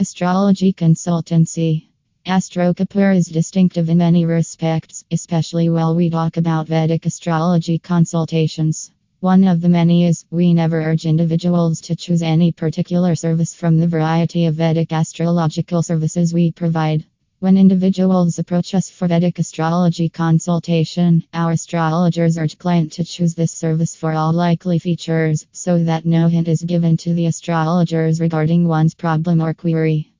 Astrology Consultancy Astro Kapoor is distinctive in many respects, especially while we talk about Vedic astrology consultations. One of the many is we never urge individuals to choose any particular service from the variety of Vedic astrological services we provide. When individuals approach us for Vedic astrology consultation, our astrologers urge client to choose this service for all likely features so that no hint is given to the astrologers regarding one's problem or query.